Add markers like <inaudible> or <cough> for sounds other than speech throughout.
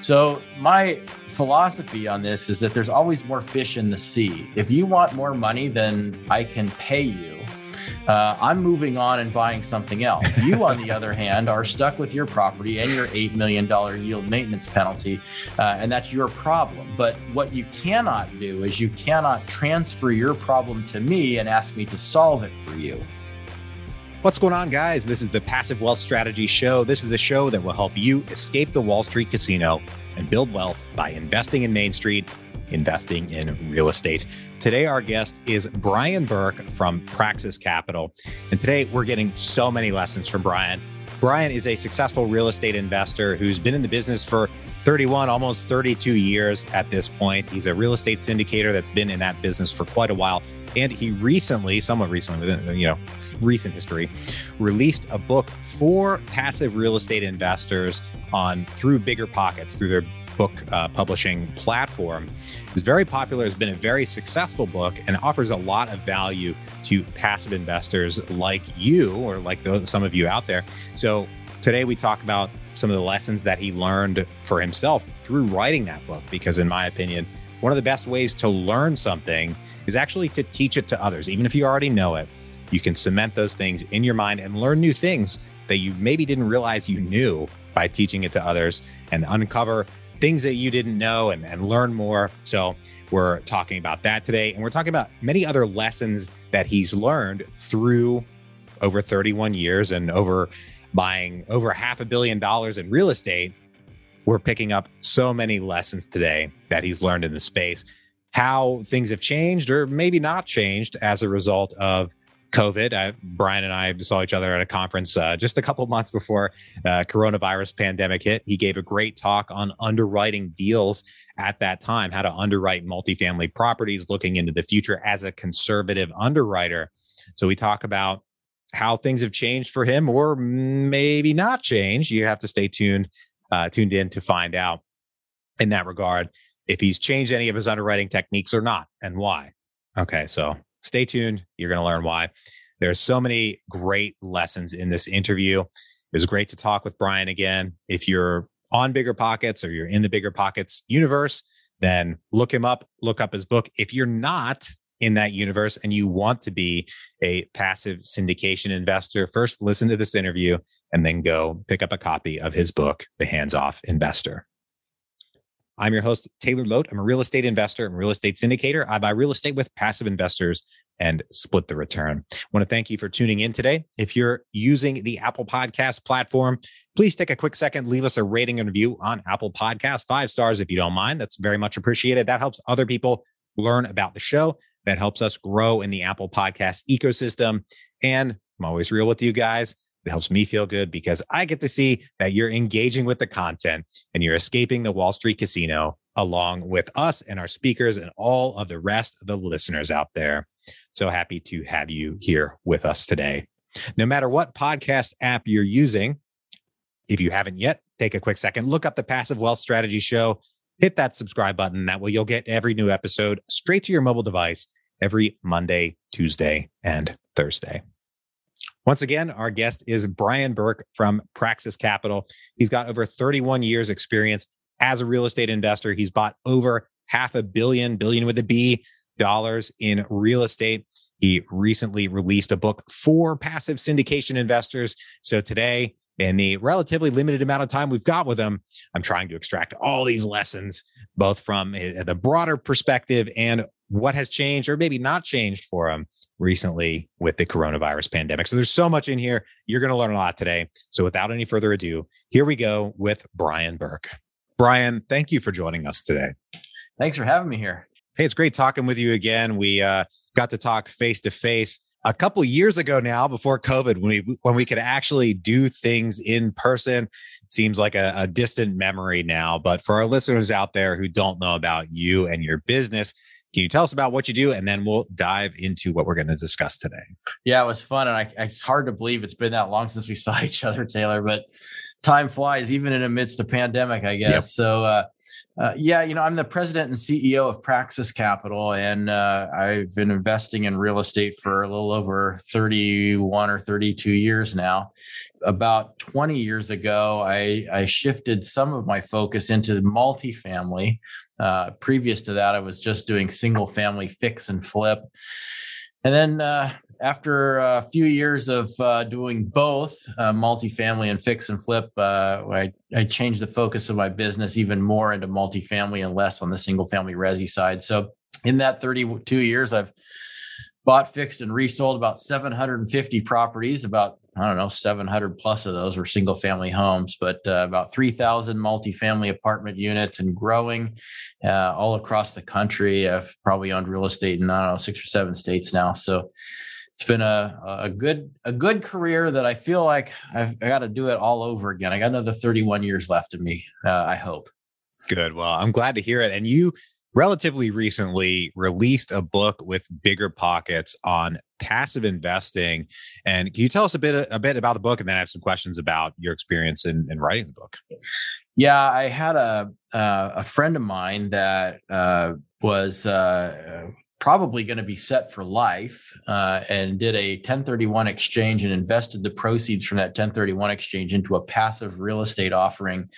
So, my philosophy on this is that there's always more fish in the sea. If you want more money than I can pay you, uh, I'm moving on and buying something else. You, on the <laughs> other hand, are stuck with your property and your $8 million yield maintenance penalty, uh, and that's your problem. But what you cannot do is you cannot transfer your problem to me and ask me to solve it for you. What's going on, guys? This is the Passive Wealth Strategy Show. This is a show that will help you escape the Wall Street casino and build wealth by investing in Main Street, investing in real estate. Today, our guest is Brian Burke from Praxis Capital. And today, we're getting so many lessons from Brian. Brian is a successful real estate investor who's been in the business for 31, almost 32 years at this point. He's a real estate syndicator that's been in that business for quite a while. And he recently, somewhat recently, within you know, recent history, released a book for passive real estate investors on through Bigger Pockets, through their book uh, publishing platform. It's very popular, has been a very successful book, and offers a lot of value to passive investors like you or like those, some of you out there. So today we talk about some of the lessons that he learned for himself through writing that book, because in my opinion, one of the best ways to learn something is actually to teach it to others. Even if you already know it, you can cement those things in your mind and learn new things that you maybe didn't realize you knew by teaching it to others and uncover things that you didn't know and, and learn more. So, we're talking about that today. And we're talking about many other lessons that he's learned through over 31 years and over buying over half a billion dollars in real estate. We're picking up so many lessons today that he's learned in the space how things have changed or maybe not changed as a result of COVID. I, Brian and I saw each other at a conference uh, just a couple months before uh, coronavirus pandemic hit. He gave a great talk on underwriting deals at that time, how to underwrite multifamily properties, looking into the future as a conservative underwriter. So we talk about how things have changed for him, or maybe not changed. You have to stay tuned, uh, tuned in to find out in that regard if he's changed any of his underwriting techniques or not and why. Okay, so stay tuned. You're going to learn why. There's so many great lessons in this interview. It was great to talk with Brian again. If you're on Bigger Pockets or you're in the Bigger Pockets universe, then look him up, look up his book. If you're not in that universe and you want to be a passive syndication investor, first listen to this interview and then go pick up a copy of his book, The Hands Off Investor. I'm your host, Taylor Loht. I'm a real estate investor and real estate syndicator. I buy real estate with passive investors and split the return. I want to thank you for tuning in today. If you're using the Apple Podcast platform, please take a quick second, leave us a rating and review on Apple Podcast, five stars if you don't mind. That's very much appreciated. That helps other people learn about the show. That helps us grow in the Apple Podcast ecosystem. And I'm always real with you guys. It helps me feel good because I get to see that you're engaging with the content and you're escaping the Wall Street casino along with us and our speakers and all of the rest of the listeners out there. So happy to have you here with us today. No matter what podcast app you're using, if you haven't yet, take a quick second, look up the Passive Wealth Strategy Show, hit that subscribe button. That way you'll get every new episode straight to your mobile device every Monday, Tuesday, and Thursday. Once again, our guest is Brian Burke from Praxis Capital. He's got over 31 years experience as a real estate investor. He's bought over half a billion, billion with a B dollars in real estate. He recently released a book for passive syndication investors. So today, in the relatively limited amount of time we've got with him, I'm trying to extract all these lessons, both from the broader perspective and what has changed or maybe not changed for him recently with the coronavirus pandemic. So there's so much in here. You're going to learn a lot today. So without any further ado, here we go with Brian Burke. Brian, thank you for joining us today. Thanks for having me here. Hey, it's great talking with you again. We uh, got to talk face to face a couple years ago now before COVID when we when we could actually do things in person. It seems like a, a distant memory now, but for our listeners out there who don't know about you and your business, can you tell us about what you do? And then we'll dive into what we're going to discuss today. Yeah, it was fun. And I, it's hard to believe it's been that long since we <laughs> saw each other, Taylor, but time flies even in amidst a pandemic, I guess. Yep. So, uh, Uh, yeah, you know, I'm the president and CEO of Praxis Capital, and uh, I've been investing in real estate for a little over 31 or 32 years now. About 20 years ago, I, I shifted some of my focus into multifamily. Uh, previous to that, I was just doing single family fix and flip. And then uh, after a few years of uh, doing both uh, multifamily and fix and flip, uh, I, I, changed the focus of my business even more into multifamily and less on the single family resi side. So in that 32 years, I've bought, fixed, and resold about 750 properties. About I don't know, 700 plus of those were single family homes, but uh, about 3,000 multifamily apartment units and growing uh, all across the country. I've probably owned real estate in I don't know six or seven states now. So it's been a a good a good career that I feel like I've I got to do it all over again. I got another 31 years left in me. Uh, I hope. Good. Well, I'm glad to hear it. And you relatively recently released a book with bigger pockets on passive investing. And can you tell us a bit a bit about the book, and then I have some questions about your experience in, in writing the book. Yeah, I had a uh, a friend of mine that uh, was uh, probably going to be set for life uh, and did a 1031 exchange and invested the proceeds from that 1031 exchange into a passive real estate offering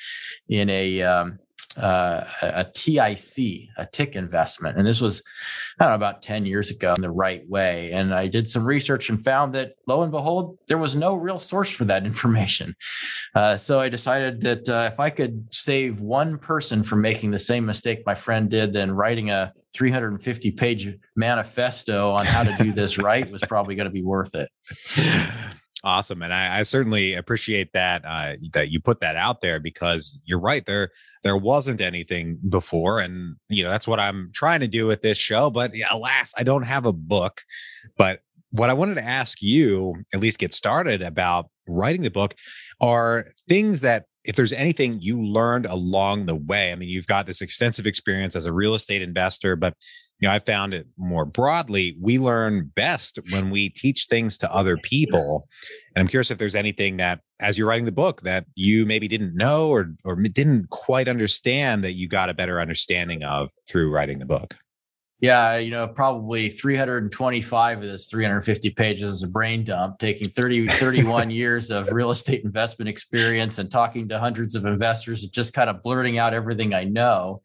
in a um, uh, a TIC, a tick investment. And this was, I don't know, about 10 years ago in the right way. And I did some research and found that lo and behold, there was no real source for that <laughs> information. Uh, so I decided that uh, if I could save one person from making the same mistake my friend did, then writing a 350 page manifesto on how to do this <laughs> right was probably going to be worth it. Awesome, and I, I certainly appreciate that uh, that you put that out there because you're right there. There wasn't anything before, and you know that's what I'm trying to do with this show. But alas, I don't have a book. But what I wanted to ask you, at least get started about writing the book, are things that if there's anything you learned along the way. I mean, you've got this extensive experience as a real estate investor, but you know, I found it more broadly. We learn best when we teach things to other people. And I'm curious if there's anything that, as you're writing the book, that you maybe didn't know or or didn't quite understand that you got a better understanding of through writing the book. Yeah, you know, probably 325 of this 350 pages is a brain dump, taking 30, 31 <laughs> years of real estate investment experience and talking to hundreds of investors, and just kind of blurting out everything I know.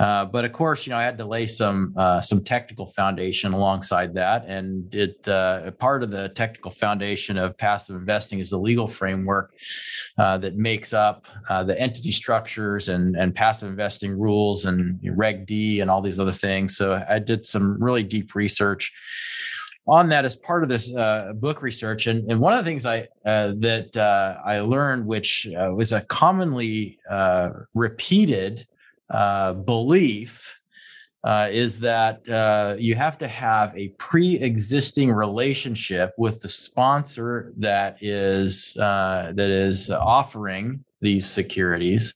Uh, but of course, you know, I had to lay some uh, some technical foundation alongside that, and it uh, part of the technical foundation of passive investing is the legal framework uh, that makes up uh, the entity structures and and passive investing rules and Reg D and all these other things. So I did some really deep research on that as part of this uh, book research. And, and one of the things I uh, that uh, I learned, which was a commonly repeated uh, belief uh, is that uh, you have to have a pre-existing relationship with the sponsor that is uh, that is offering these securities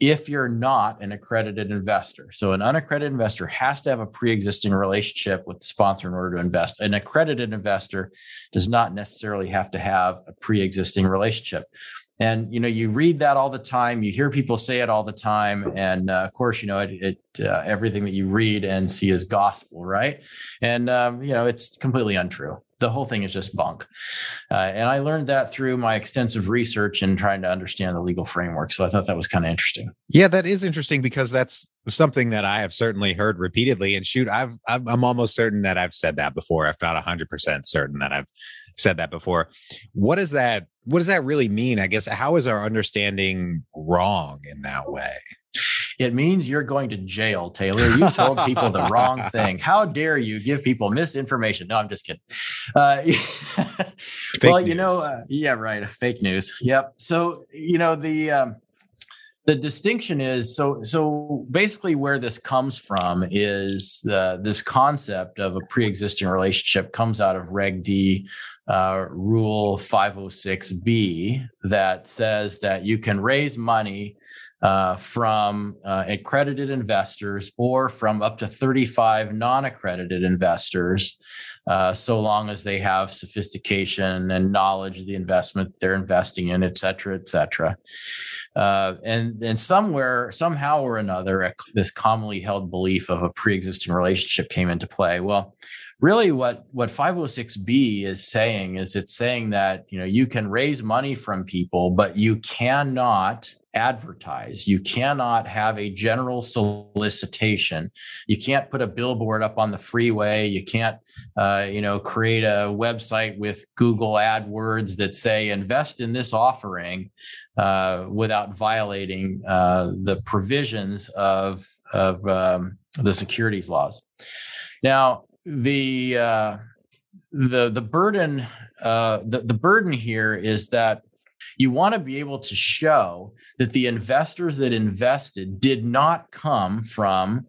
if you're not an accredited investor. So an unaccredited investor has to have a pre-existing relationship with the sponsor in order to invest. An accredited investor does not necessarily have to have a pre-existing relationship and you know you read that all the time you hear people say it all the time and uh, of course you know it, it uh, everything that you read and see is gospel right? And um, you know it's completely untrue. The whole thing is just bunk. Uh, and i learned that through my extensive research and trying to understand the legal framework so i thought that was kind of interesting. Yeah that is interesting because that's something that i have certainly heard repeatedly and shoot i've i'm almost certain that i've said that before if not 100% certain that i've said that before What does that what does that really mean? I guess how is our understanding wrong in that way? It means you're going to jail, Taylor. You told people the wrong thing. <laughs> How dare you give people misinformation? No, I'm just kidding. Uh, <laughs> well, news. you know, uh, yeah, right. Fake news. Yep. So, you know, the um, the distinction is so so basically where this comes from is the this concept of a pre-existing relationship comes out of reg d uh, Rule 506B that says that you can raise money uh, from uh, accredited investors or from up to 35 non accredited investors, uh, so long as they have sophistication and knowledge of the investment they're investing in, et cetera, et cetera. Uh, and and somewhere, somehow or another, this commonly held belief of a pre existing relationship came into play. Well, really what what 506b is saying is it's saying that you know you can raise money from people but you cannot advertise. You cannot have a general solicitation. You can't put a billboard up on the freeway. You can't, uh, you know, create a website with Google AdWords that say invest in this offering uh, without violating uh, the provisions of of um, the securities laws. Now, the uh, the the burden uh, the the burden here is that you want to be able to show that the investors that invested did not come from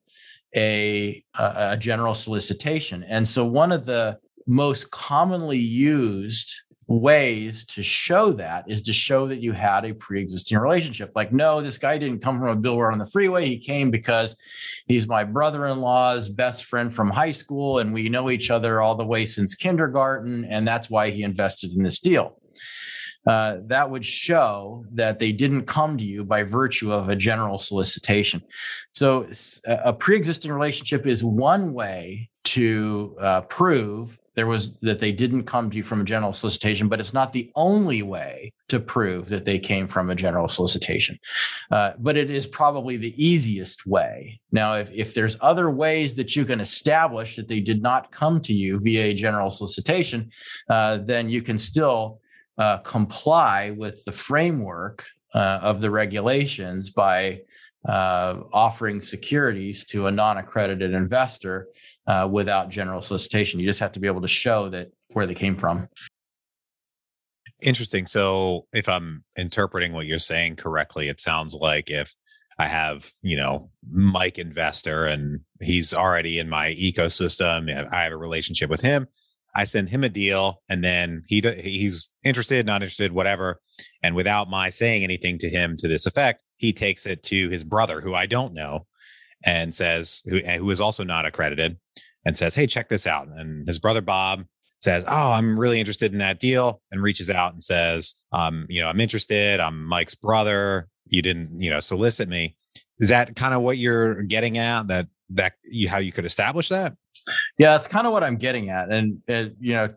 a, a, general solicitation. And so, one of the most commonly used ways to show that is to show that you had a pre-existing relationship. Like no this guy didn't come from a billboard on the freeway. He came because he's my brother-in-law's best friend from high school and we know each other all the way since kindergarten and that's why he invested in this deal uh, that would show that they didn't come to you by virtue of a general solicitation. So, a pre existing relationship is one way to uh, prove there was that they didn't come to you from a general solicitation, but it's not the only way to prove that they came from a general solicitation. Uh, but it is probably the easiest way. Now, if, if there's other ways that you can establish that they did not come to you via a general solicitation, uh, then you can still uh, comply with the framework uh, of the regulations by uh, offering securities to a non-accredited investor uh, without general solicitation. You just have to be able to show that where they came from. Interesting. So, if I'm interpreting what you're saying correctly, it sounds like if I have, you know, Mike investor and he's already in my ecosystem, I have a relationship with him. I send him a deal, and then he he's interested, not interested, whatever. And without my saying anything to him to this effect, he takes it to his brother, who I don't know, and says, who, who is also not accredited, and says, "Hey, check this out." And his brother Bob says, "Oh, I'm really interested in that deal," and reaches out and says, um, "You know, I'm interested. I'm Mike's brother. You didn't, you know, solicit me." Is that kind of what you're getting at? That that you how you could establish that? Yeah, that's kind of what I'm getting at, and uh, you know,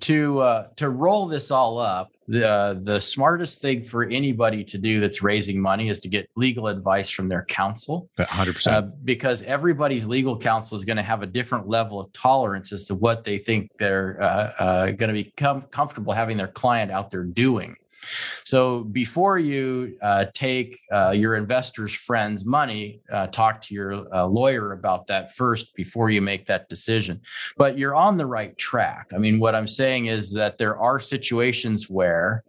to uh, to roll this all up, the uh, the smartest thing for anybody to do that's raising money is to get legal advice from their counsel. 100 uh, percent, because everybody's legal counsel is going to have a different level of tolerance as to what they think they're uh, uh, going to be com- comfortable having their client out there doing. So before you uh, take uh, your investor's friend's money, uh, talk to your uh, lawyer about that first before you make that decision. But you're on the right track. I mean, what I'm saying is that there are situations where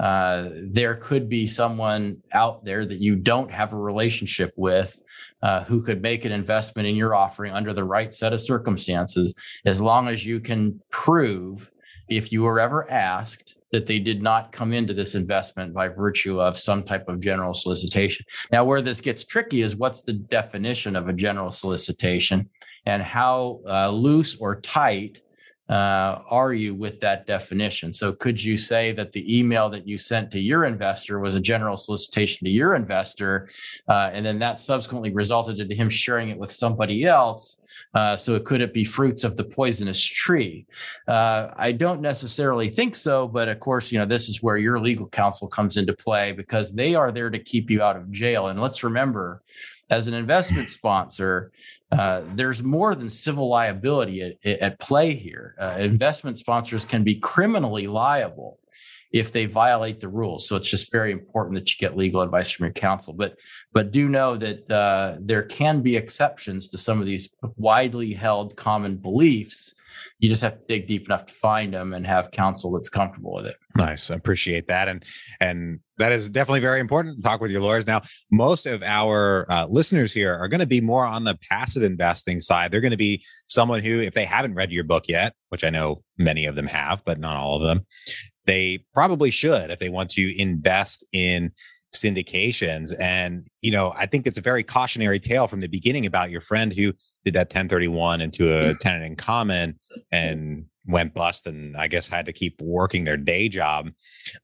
uh, there could be someone out there that you don't have a relationship with uh, who could make an investment in your offering under the right set of circumstances, as long as you can prove, if you were ever asked, that they did not come into this investment by virtue of some type of general solicitation. Now, where this gets tricky is what's the definition of a general solicitation and how uh, loose or tight uh, are you with that definition? So, could you say that the email that you sent to your investor was a general solicitation to your investor, uh, and then that subsequently resulted in him sharing it with somebody else? Uh, so could it be fruits of the poisonous tree? Uh, I don't necessarily think so, but of course, you know this is where your legal counsel comes into play because they are there to keep you out of jail. And let's remember, as an investment <laughs> sponsor, uh, there's more than civil liability at, at play here. Uh, investment sponsors can be criminally liable if they violate the rules. So it's just very important that you get legal advice from your counsel. But but do know that uh, there can be exceptions to some of these widely held common beliefs You just have to dig deep enough to find them and have counsel that's comfortable with it. Nice. Appreciate that. And and that is definitely very important. Talk with your lawyers. Now, most of our uh, listeners here are going to be more on the passive investing side. They're going to be someone who, if they haven't read your book yet, which I know many of them have, but not all of them, they probably should if they want to invest in syndications. And, you know, I think it's a very cautionary tale from the beginning about your friend who did that 1031 into a mm. tenant in common and went bust and I guess had to keep working their day job.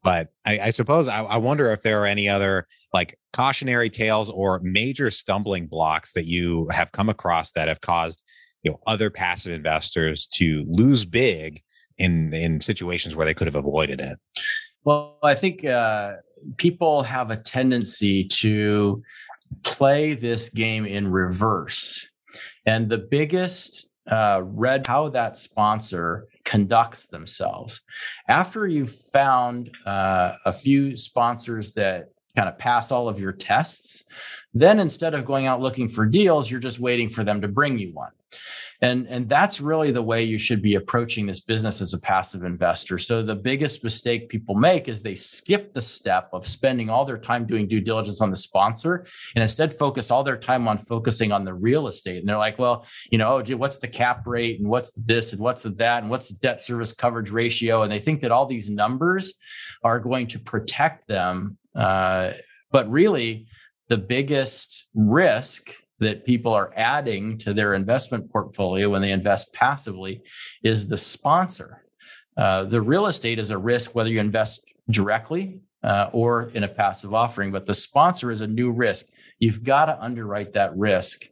But I, I suppose I, I wonder if there are any other like cautionary tales or major stumbling blocks that you have come across that have caused you know other passive investors to lose big in in situations where they could have avoided it. Well i think uh, people have a tendency to play this game in reverse. And the biggest uh, read how that sponsor conducts themselves. After you've found uh, a few sponsors that kind of pass all of your tests then instead of going out looking for deals you're just waiting for them to bring you one and and that's really the way you should be approaching this business as a passive investor. So the biggest mistake people make is they skip the step of spending all their time doing due diligence on the sponsor and instead focus all their time on focusing on the real estate. And they're like well you know oh, what's the cap rate and what's this and what's the that and what's the debt service coverage ratio? And they think that all these numbers are going to protect them. Uh, but really the biggest risk that people are adding to their investment portfolio when they invest passively is the sponsor. Uh, the real estate is a risk whether you invest directly uh, or in a passive offering, but the sponsor is a new risk. You've got to underwrite that risk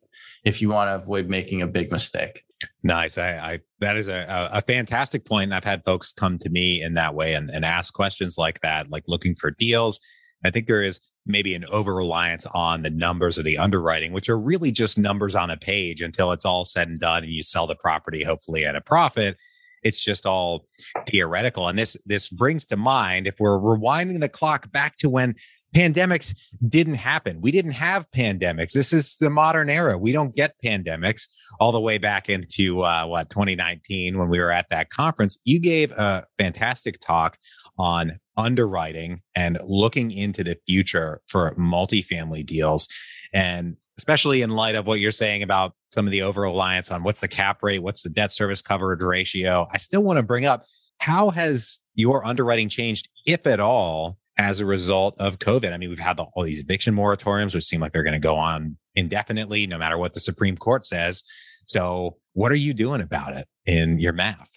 if you want to avoid making a big mistake. Nice. I, I that is a, a fantastic point. I've had folks come to me in that way and, and ask questions like that, like looking for deals. I think there is maybe an over reliance on the numbers of the underwriting, which are really just numbers on a page until it's all said and done and you sell the property, hopefully at a profit. It's just all theoretical. And this this brings to mind if we're rewinding the clock back to when pandemics didn't happen. We didn't have pandemics. This is the modern era. We don't get pandemics all the way back into uh, what 2019 when we were at that conference. You gave a fantastic talk on underwriting and looking into the future for multifamily deals. And especially in light of what you're saying about some of the over reliance on what's the cap rate, what's the debt service coverage ratio, I still want to bring up how has your underwriting changed, if at all, as a result of COVID? I mean, we've had all these eviction moratoriums, which seem like they're going to go on indefinitely, no matter what the Supreme Court says. So, what are you doing about it in your math?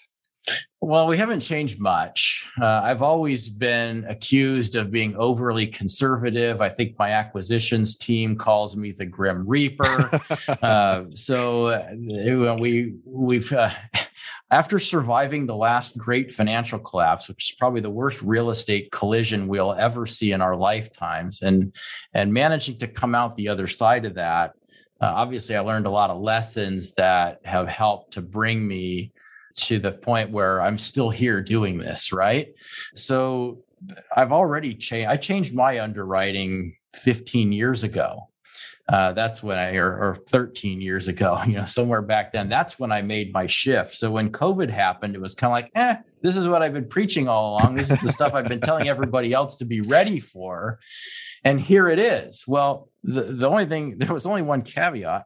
Well, we haven't changed much. Uh, I've always been accused of being overly conservative. I think my acquisitions team calls me the Grim Reaper. <laughs> uh, so uh, we we've uh, <laughs> after surviving the last great financial collapse, which is probably the worst real estate collision we'll ever see in our lifetimes, and and managing to come out the other side of that. Uh, obviously, I learned a lot of lessons that have helped to bring me to the point where I'm still here doing this, right? So I've already changed. I changed my underwriting 15 years ago. Uh, that's when I, or, or 13 years ago, <laughs> you know, somewhere back then. That's when I made my shift. So when COVID happened, it was kind of like, eh, this is what I've been preaching all along. This is the stuff I've been telling everybody else to be ready for. And here it is. Well, the, the only thing, there was only one caveat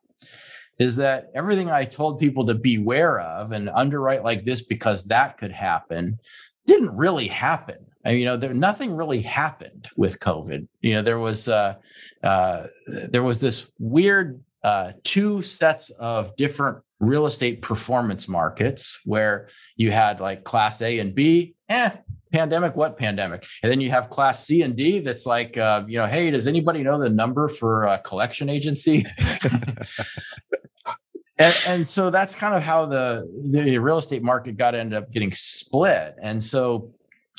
is that everything I told people to beware of and underwrite like this because that could happen didn't really happen. I mean, you know, there nothing really happened with COVID. You know, there was uh, uh, there was this weird uh, two sets of different real estate performance markets where you had like class A and B. Eh, pandemic, what pandemic? And then you have class C and D that's like, uh, you know, hey, does anybody know the number for a collection agency? <laughs> <laughs> and, and, so that's kind of how the, the real estate market got ended up getting split. And so,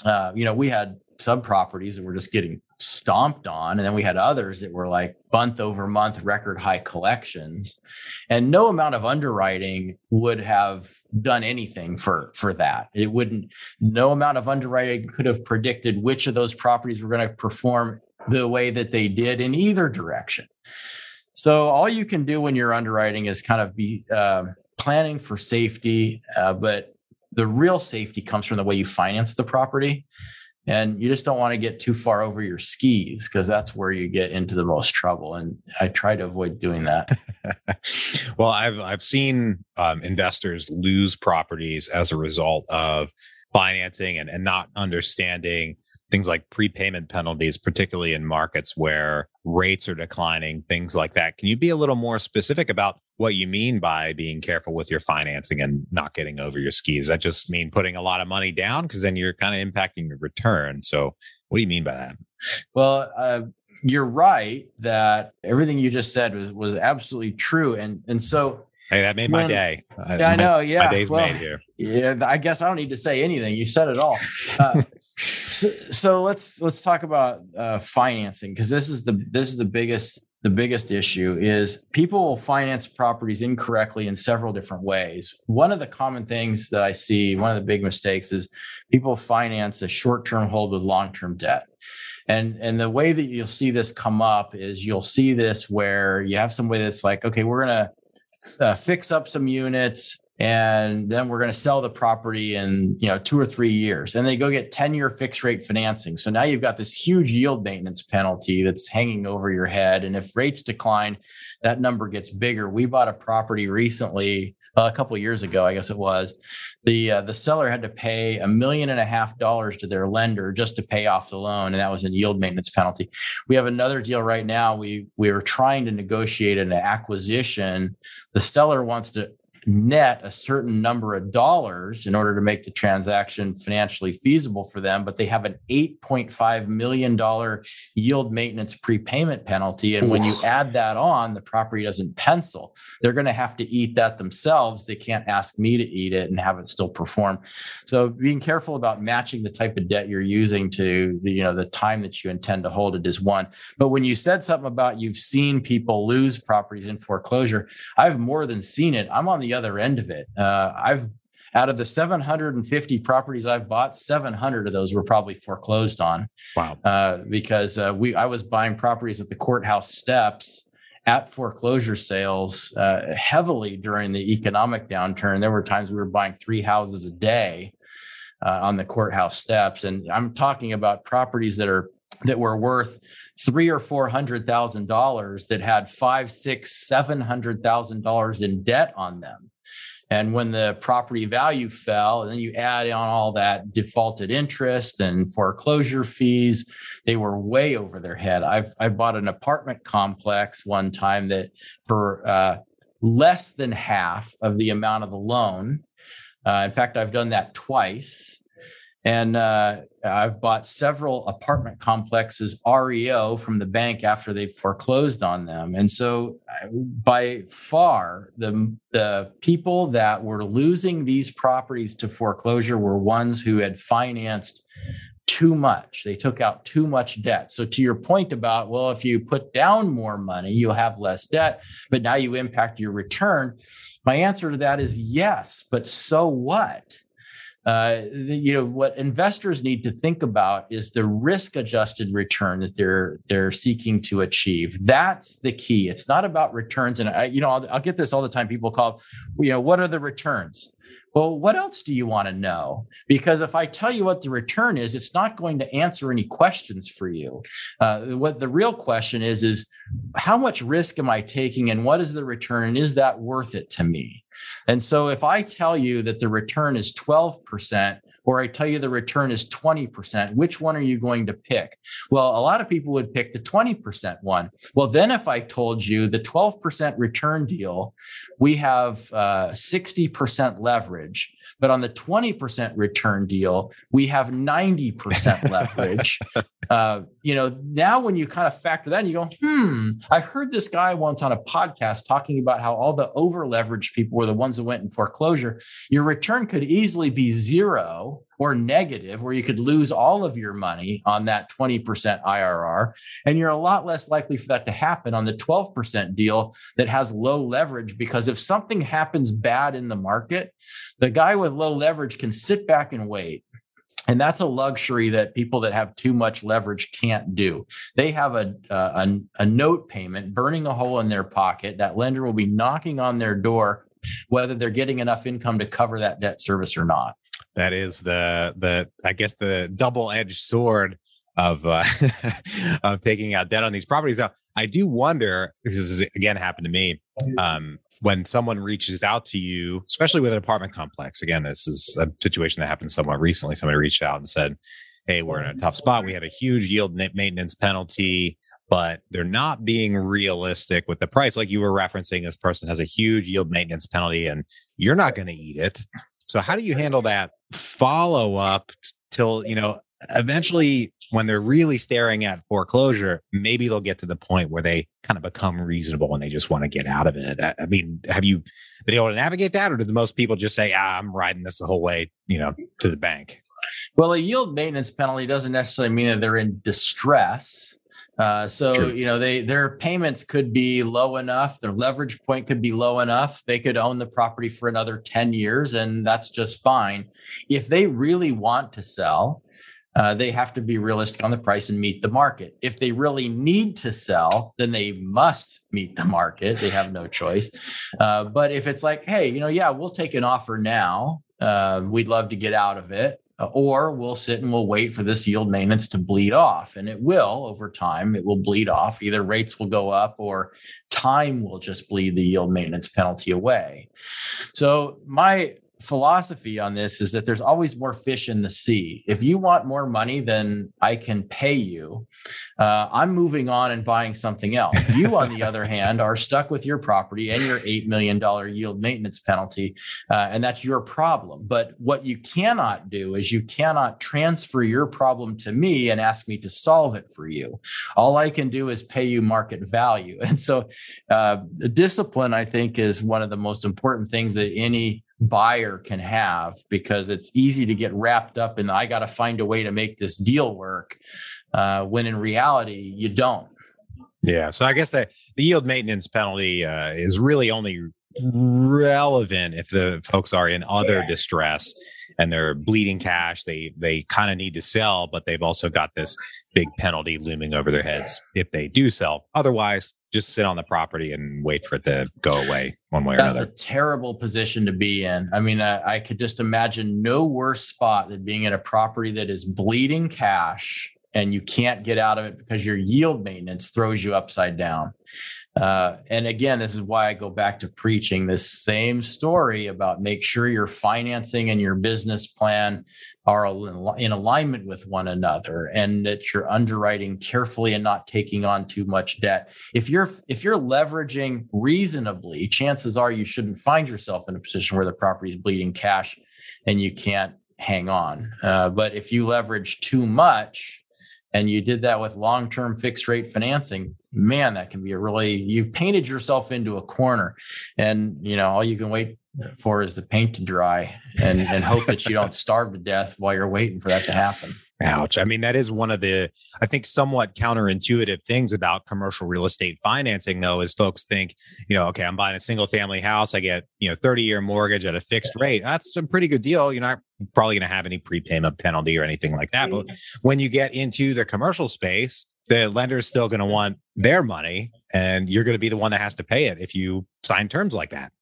uh, you know, we had some properties that were just getting stomped on, and then we had others that were like month over month record high collections. And no amount of underwriting would have done anything for for that. It wouldn't. No amount of underwriting could have predicted which of those properties were going to perform the way that they did in either direction. So all you can do when you're underwriting is kind of be uh, planning for safety, uh, but the real safety comes from the way you finance the property. And you just don't want to get too far over your skis because that's where you get into the most trouble. And I try to avoid doing that. <laughs> well, I've I've seen um, investors lose properties as a result of financing and, and not understanding things like prepayment penalties, particularly in markets where rates are declining, things like that. Can you be a little more specific about what you mean by being careful with your financing and not getting over your skis? That just mean putting a lot of money down because then you're kind of impacting your return. So, what do you mean by that? Well, uh, you're right that everything you just said was was absolutely true, and and so Hey, that made my day. I know. Yeah. My day's well, made here. Yeah. I guess I don't need to say anything. You said it all. Uh, <laughs> so, so, let's let's talk about uh, financing because this is the this is the biggest the biggest issue is people will finance properties incorrectly in several different ways. One of the common things that I see, one of the big mistakes is people finance a short-term hold with long-term debt. And and the way that you'll see this come up is you'll see this where you have somebody that's like, okay, we're gonna uh, fix up some units and then we're going to sell the property in you know two or three years. And they go get 10 year fixed rate financing. So now you've got this huge yield maintenance penalty that's hanging over your head. And if rates decline that number gets bigger. We bought a property recently uh, a couple years ago i guess it was. The uh, the seller had to pay a million and a half dollars to their lender just to pay off the loan and that was a yield maintenance penalty. We have another deal right now. We we were trying to negotiate an acquisition. The seller wants to net a certain number of dollars in order to make the transaction financially feasible for them, but they have an $8.5 million yield maintenance prepayment penalty. And when you add that on, the property doesn't pencil. They're going to have to eat that themselves. They can't ask me to eat it and have it still perform. So being careful about matching the type of debt you're using to the, you know, the time that you intend to hold it is one. But when you said something about you've seen people lose properties in foreclosure, I've more than seen it. I'm on the other end of it. Uh, I've out of the 750 properties I've bought, 700 of those were probably foreclosed on. Wow! Uh, because uh, we I was buying properties at the courthouse steps at foreclosure sales uh, heavily during the economic downturn. There were times we were buying three houses a day uh, on the courthouse steps, and I'm talking about properties that are that were worth three or four hundred thousand dollars that had five, six, seven hundred thousand dollars in debt on them. And when the property value fell, and then you add on all that defaulted interest and foreclosure fees, they were way over their head. I've I bought an apartment complex one time that for uh, less than half of the amount of the loan. Uh, in fact, I've done that twice. And uh, I've bought several apartment complexes REO from the bank after they foreclosed on them. And so, by far, the, the people that were losing these properties to foreclosure were ones who had financed too much. They took out too much debt. So, to your point about, well, if you put down more money, you'll have less debt, but now you impact your return. My answer to that is yes, but so what? Uh, you know what investors need to think about is the risk adjusted return that they're they're seeking to achieve that's the key it's not about returns and I, you know I'll, I'll get this all the time people call you know what are the returns well, what else do you want to know? Because if I tell you what the return is, it's not going to answer any questions for you. Uh, what the real question is, is how much risk am I taking and what is the return? And is that worth it to me? And so if I tell you that the return is 12%, or I tell you the return is 20%, which one are you going to pick? Well, a lot of people would pick the 20% one. Well, then if I told you the 12% return deal, we have uh, 60% leverage. But on the 20% return deal, we have 90% <laughs> leverage. uh, you know, now when you kind of factor that, in, you go, hmm, I heard this guy once on a podcast talking about how all the over leveraged people were the ones that went in foreclosure. Your return could easily be zero or negative, where you could lose all of your money on that 20% IRR. And you're a lot less likely for that to happen on the 12% deal that has low leverage. Because if something happens bad in the market, the guy with low leverage can sit back and wait. And that's a luxury that people that have too much leverage can't do. They have a, a, a note payment burning a hole in their pocket. That lender will be knocking on their door whether they're getting enough income to cover that debt service or not. That is the the I guess the double edged sword of uh, <laughs> of taking out debt on these properties. Now, I do wonder. This is again happened to me. Um, when someone reaches out to you, especially with an apartment complex. Again, this is a situation that happened somewhat recently. Somebody reached out and said, "Hey, we're in a tough spot. We have a huge yield maintenance penalty." But they're not being realistic with the price. Like you were referencing, this person has a huge yield maintenance penalty and you're not going to eat it. So, how do you handle that follow up till, you know, eventually when they're really staring at foreclosure, maybe they'll get to the point where they kind of become reasonable and they just want to get out of it. I mean, have you been able to navigate that, or do the most people just say, ah, "I'm riding this the whole way," you know, to the bank? Well, a yield maintenance penalty doesn't necessarily mean that they're in distress. Uh, so True. you know they their payments could be low enough, their leverage point could be low enough. They could own the property for another ten years, and that's just fine. If they really want to sell, uh, they have to be realistic on the price and meet the market. If they really need to sell, then they must meet the market. They have no choice. Uh, but if it's like, hey, you know, yeah, we'll take an offer now. Uh, we'd love to get out of it. Uh, or we'll sit and we'll wait for this yield maintenance to bleed off. And it will over time, it will bleed off. Either rates will go up or time will just bleed the yield maintenance penalty away. So, my philosophy on this is that there's always more fish in the sea. If you want more money than I can pay you, uh, I'm moving on and buying something else. You, on the <laughs> other hand, are stuck with your property and your $8 million yield maintenance penalty, uh, and that's your problem. But what you cannot do is you cannot transfer your problem to me and ask me to solve it for you. All I can do is pay you market value. <laughs> And so, uh, discipline, I think, is one of the most important things that any buyer can have because it's easy to get wrapped up in I got to find a way to make this deal work uh, when in reality you don't. Yeah, so I guess the the yield maintenance penalty uh, is really only relevant if the folks are in other yeah. distress and they're bleeding cash they they kind of need to sell but they've also got this big penalty looming over their heads if they do sell otherwise just sit on the property and wait for it to go away one way or That's another. That's a terrible position to be in. I mean, I, I could just imagine no worse spot than being in a property that is bleeding cash and you can't get out of it because your yield maintenance throws you upside down. Uh, and again, this is why I go back to preaching this same story about make sure your financing and your business plan are in alignment with one another and that you're underwriting carefully and not taking on too much debt. If you're if you're leveraging reasonably, chances are you shouldn't find yourself in a position where the property is bleeding cash and you can't hang on. Uh, but if you leverage too much, and you did that with long-term fixed rate financing man that can be a really you've painted yourself into a corner. And you know all you can wait for is the paint to dry and and hope that you don't <laughs> starve to death while you're waiting for that to happen Ouch. I mean, that is one of the, I think, somewhat counterintuitive things about commercial real estate financing, though, is folks think, you know, okay, I'm buying a single family house. I get, you know, 30 year mortgage at a fixed rate. That's a pretty good deal. You're not probably going to have any prepayment penalty or anything like that. But when you get into the commercial space, the lender is still going to want their money and you're going to be the one that has to pay it if you sign terms like that.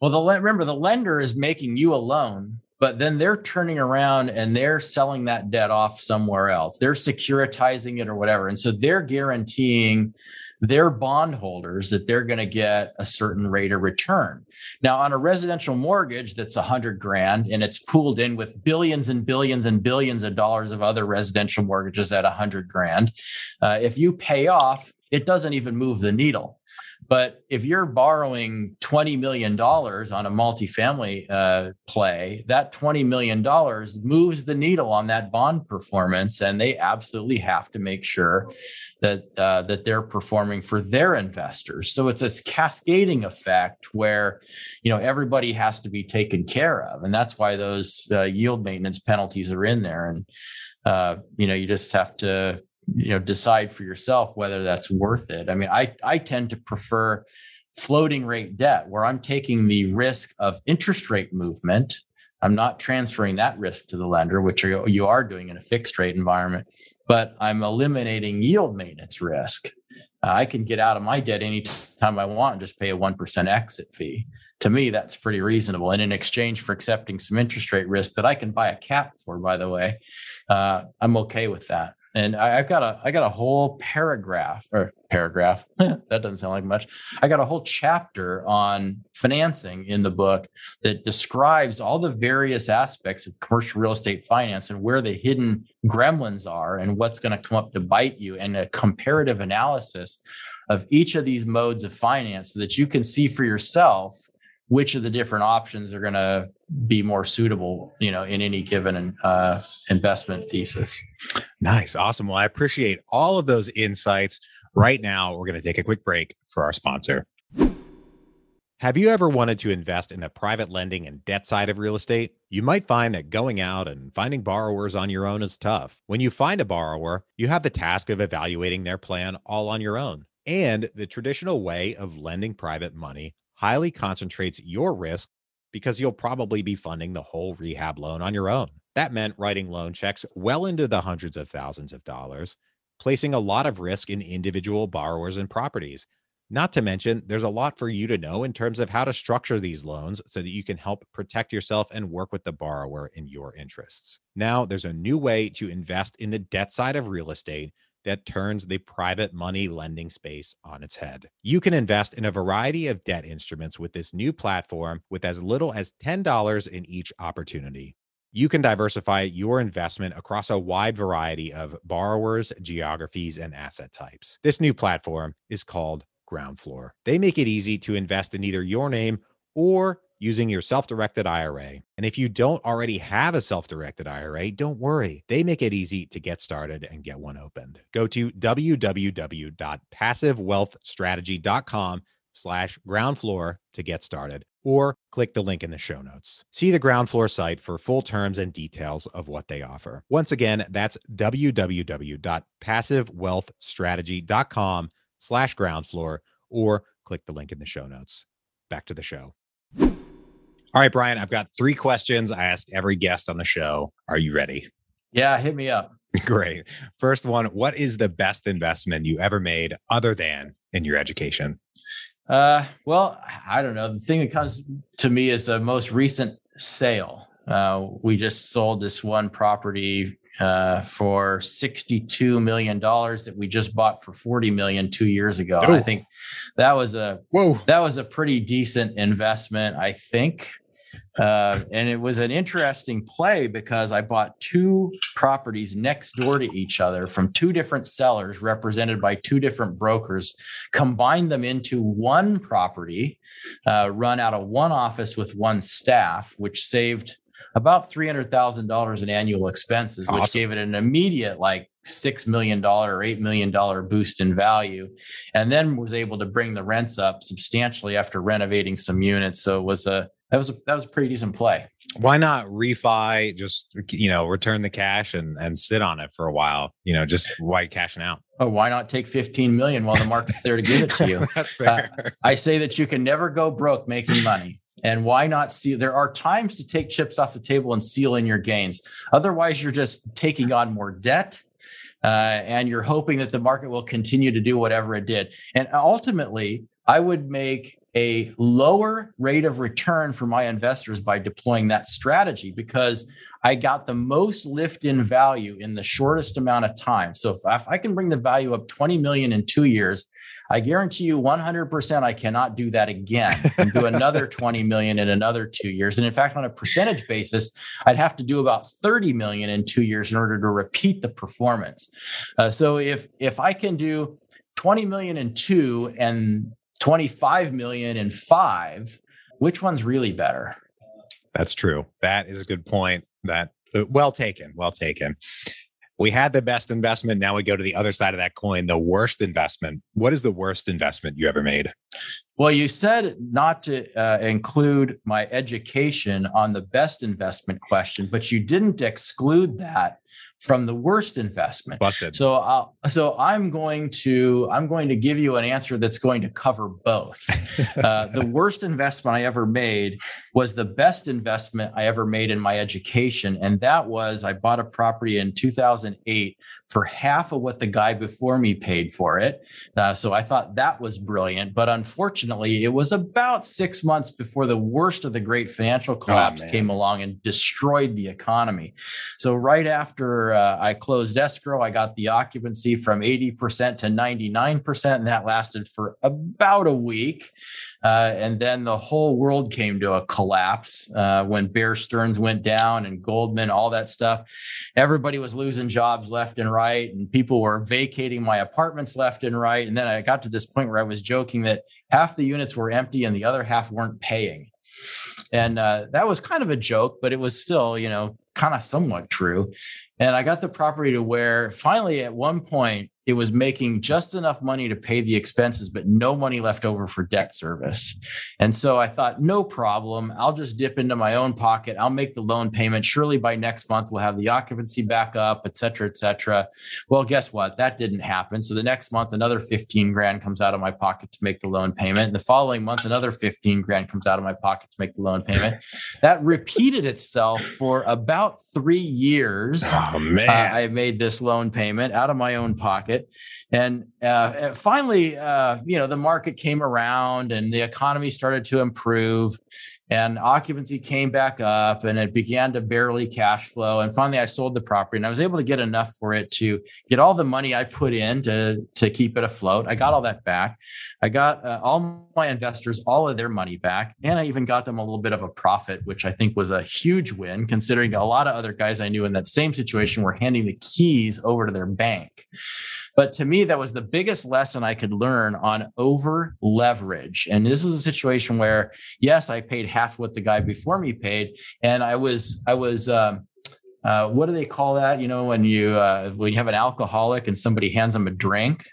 Well, the remember the lender is making you a loan but then they're turning around and they're selling that debt off somewhere else. They're securitizing it or whatever. And so they're guaranteeing their bondholders that they're going to get a certain rate of return. Now, on a residential mortgage that's a hundred grand and it's pooled in with billions and billions and billions of dollars of other residential mortgages at a hundred grand, uh, if you pay off, it doesn't even move the needle. But if you're borrowing $20 million on a multifamily uh, play, that $20 million moves the needle on that bond performance. And they absolutely have to make sure that, uh, that they're performing for their investors. So it's this cascading effect where, you know, everybody has to be taken care of. And that's why those uh, yield maintenance penalties are in there. And, uh, you know, you just have to you know decide for yourself whether that's worth it i mean i i tend to prefer floating rate debt where i'm taking the risk of interest rate movement i'm not transferring that risk to the lender which you are doing in a fixed rate environment but i'm eliminating yield maintenance risk uh, i can get out of my debt anytime i want and just pay a 1% exit fee to me, that's pretty reasonable. And in exchange for accepting some interest rate risk that I can buy a cap for, by the way, uh, I'm okay with that. And I, have got a I got a whole paragraph or paragraph <laughs> that doesn't sound like much. I got a whole chapter on financing in the book that describes all the various aspects of commercial real estate finance and where the hidden gremlins are and what's going to come up to bite you and a comparative analysis of each of these modes of finance so that you can see for yourself which of the different options are going to be more suitable, you know, in any given uh, investment thesis. Nice, awesome. Well, I appreciate all of those insights. Right now, we're going to take a quick break for our sponsor. Have you ever wanted to invest in the private lending and debt side of real estate? You might find that going out and finding borrowers on your own is tough. When you find a borrower, you have the task of evaluating their plan all on your own. And the traditional way of lending private money highly concentrates your risk because you'll probably be funding the whole rehab loan on your own. That meant writing loan checks well into the hundreds of thousands of dollars, placing a lot of risk in individual borrowers and properties. Not to mention, there's a lot for you to know in terms of how to structure these loans so that you can help protect yourself and work with the borrower in your interests. Now, there's a new way to invest in the debt side of real estate that turns the private money lending space on its head. You can invest in a variety of debt instruments with this new platform with as little as $10 in each opportunity. You can diversify your investment across a wide variety of borrowers, geographies, and asset types. This new platform is called Groundfloor. They make it easy to invest in either your name or using your self directed IRA. And if you don't already have a self directed IRA, don't worry. They make it easy to get started and get one opened. Go to www.passivewealthstrategy.com slash ground floor to get started or click the link in the show notes. See the ground floor site for full terms and details of what they offer. Once again, that's www.passivewealthstrategy.com slash ground floor or click the link in the show notes. Back to the show. All right, Brian, I've got three questions I ask every guest on the show. Are you ready? Yeah, hit me up. <laughs> Great. First one What is the best investment you ever made other than in your education? Uh, well, I don't know. The thing that comes to me is the most recent sale. Uh, we just sold this one property uh, for $62 million that we just bought for 40 million two years ago. I think that was a whoa that was a pretty decent investment, I think. Uh, and it was an interesting play because I bought two properties next door to each other from two different sellers represented by two different brokers, combined them into one property, uh, run out of one office with one staff, which saved about $300,000 in annual expenses, awesome. which gave it an immediate like $6 million or $8 million boost in value. And then was able to bring the rents up substantially after renovating some units. So it was a, that was a, that was a pretty decent play. Why not refi? Just you know, return the cash and and sit on it for a while. You know, just why cashing out? Oh, why not take 15 million while the market's there to give it to you? <laughs> That's fair. Uh, I say that you can never go broke making money. And why not see? There are times to take chips off the table and seal in your gains. Otherwise, you're just taking on more debt. Uh, and you're hoping that the market will continue to do whatever it did. And ultimately, I would make a lower rate of return for my investors by deploying that strategy because I got the most lift in value in the shortest amount of time. So if, if I can bring the value up 20 million in two years, I guarantee you 100% I cannot do that again and do another <laughs> 20 million in another two years. And in fact, on a percentage basis, I'd have to do about 30 million in two years in order to repeat the performance. Uh, so if if I can do 20 million in two and 25 million in five, which one's really better? That's true. That is a good point. That uh, well taken. Well taken. We had the best investment. Now we go to the other side of that coin, the worst investment. What is the worst investment you ever made? Well, you said not to uh, include my education on the best investment question, but you didn't exclude that from the worst investment. Busted. So, I'll, so I'm going to I'm going to give you an answer that's going to cover both. <laughs> uh, the worst investment I ever made was the best investment I ever made in my education, and that was I bought a property in 2008 for half of what the guy before me paid for it. Uh, so I thought that was brilliant, but unfortunately, it was about six months before the worst of the great financial oh, collapse oh, came along and destroyed the economy. So right after uh, I closed escrow. I got the occupancy from 80% to 99%, and that lasted for about a week. Uh, and then the whole world came to a collapse uh, when Bear Stearns went down and Goldman, all that stuff. Everybody was losing jobs left and right, and people were vacating my apartments left and right. And then I got to this point where I was joking that half the units were empty and the other half weren't paying. And uh, that was kind of a joke, but it was still, you know, kind of somewhat true. And I got the property to where finally at one point it was making just enough money to pay the expenses, but no money left over for debt service. And so I thought, no problem. I'll just dip into my own pocket. I'll make the loan payment. Surely by next month, we'll have the occupancy back up, et cetera, et cetera. Well, guess what? That didn't happen. So the next month, another 15 grand comes out of my pocket to make the loan payment. And the following month, another 15 grand comes out of my pocket to make the loan payment. That repeated itself for about three years. Oh, man. Uh, I made this loan payment out of my own pocket. And uh, finally, uh, you know, the market came around and the economy started to improve and occupancy came back up and it began to barely cash flow. And finally i sold the property and i was able to get enough for it to get all the money i put in to, to keep it afloat. I got all that back. I got uh, all my investors all of their money back. And i even got them a little bit of a profit which i think was a huge win considering a lot of other guys i knew in that same situation were handing the keys over to their bank but to me, that was the biggest lesson I could learn on over leverage. And this was a situation where, yes, I paid half what the guy before me paid, and I was I was. Um, uh, what do they call that? You know, when you uh, when you have an alcoholic and somebody hands them a drink,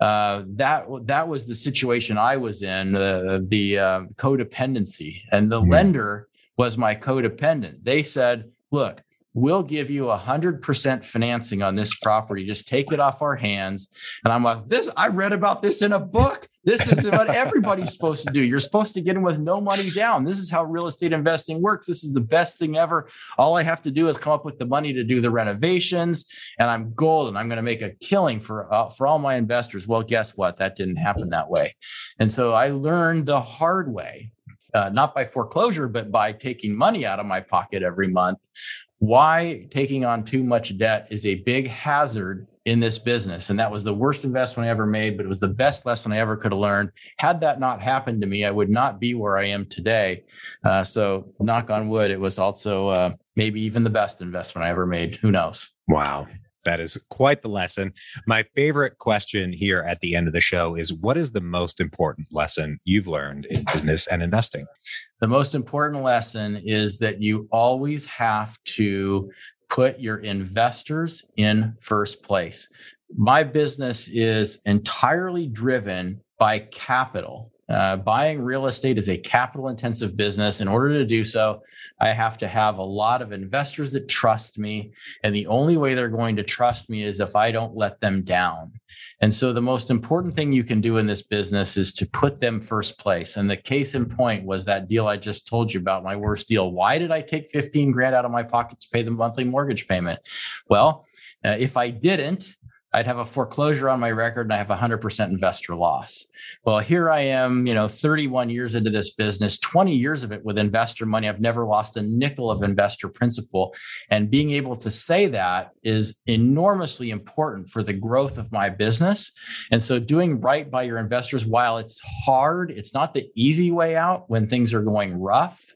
uh, that that was the situation I was in, uh, the uh, codependency, and the mm-hmm. lender was my codependent. They said, "Look, we'll give you a hundred percent financing on this property. Just take it off our hands. And I'm like, this, I read about this in a book. This is what everybody's supposed to do. You're supposed to get in with no money down. This is how real estate investing works. This is the best thing ever. All I have to do is come up with the money to do the renovations, and I'm golden. I'm going to make a killing for uh, for all my investors. Well, guess what? That didn't happen that way. And so I learned the hard way uh, not by foreclosure, but by taking money out of my pocket every month, why taking on too much debt is a big hazard in this business. And that was the worst investment I ever made, but it was the best lesson I ever could have learned. Had that not happened to me, I would not be where I am today. Uh, so, knock on wood, it was also uh, maybe even the best investment I ever made. Who knows? Wow. That is quite the lesson. My favorite question here at the end of the show is what is the most important lesson you've learned in business and investing? The most important lesson is that you always have to put your investors in first place. My business is entirely driven by capital uh, buying real estate is a capital intensive business. In order to do so, I have to have a lot of investors that trust me. And the only way they're going to trust me is if I don't let them down. And so the most important thing you can do in this business is to put them first place. And the case in point was that deal I just told you about, my worst deal. Why did I take 15 grand out of my pocket to pay the monthly mortgage payment? Well, uh, if I didn't, I'd have a foreclosure on my record and I have a 100% investor loss. Well, here I am, you know, 31 years into this business, 20 years of it with investor money. I've never lost a nickel of investor principal. And being able to say that is enormously important for the growth of my business. And so doing right by your investors, while it's hard, it's not the easy way out when things are going rough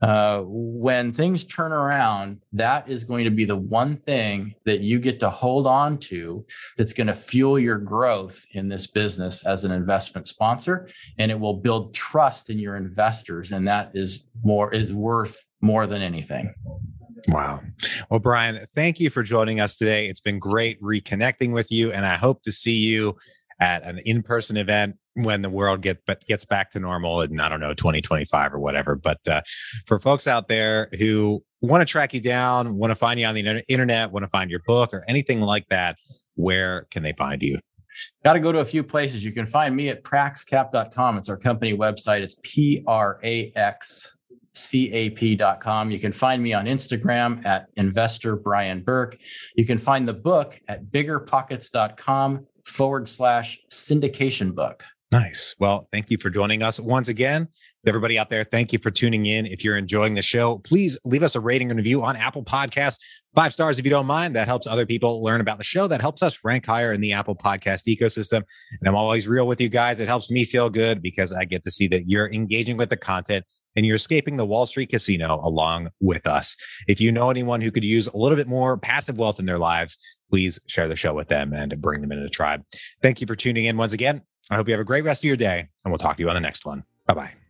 uh, when things turn around, that is going to be the one thing that you get to hold on to that's going to fuel your growth in this business as an investment sponsor. And it will build trust in your investors. And that is more, is worth more than anything. Wow. Well, Brian, thank you for joining us today. It's been great reconnecting with you. And I hope to see you at an in-person event when the world get, but gets back to normal in, I don't know, 2025 or whatever. But uh, for folks out there who want to track you down, want to find you on the internet, want to find your book or anything like that, where can they find you? Got to go to a few places. You can find me at praxcap.com. It's our company website. It's P R A X cap.com. You can find me on Instagram at investor Brian Burke. You can find the book at biggerpockets.com forward slash syndication book. Nice. Well, thank you for joining us once again. Everybody out there, thank you for tuning in. If you're enjoying the show, please leave us a rating and review on Apple Podcasts. Five stars if you don't mind. That helps other people learn about the show. That helps us rank higher in the Apple Podcast ecosystem. And I'm always real with you guys. It helps me feel good because I get to see that you're engaging with the content and you're escaping the Wall Street casino along with us. If you know anyone who could use a little bit more passive wealth in their lives, please share the show with them and bring them into the tribe. Thank you for tuning in once again. I hope you have a great rest of your day, and we'll talk to you on the next one. Bye bye.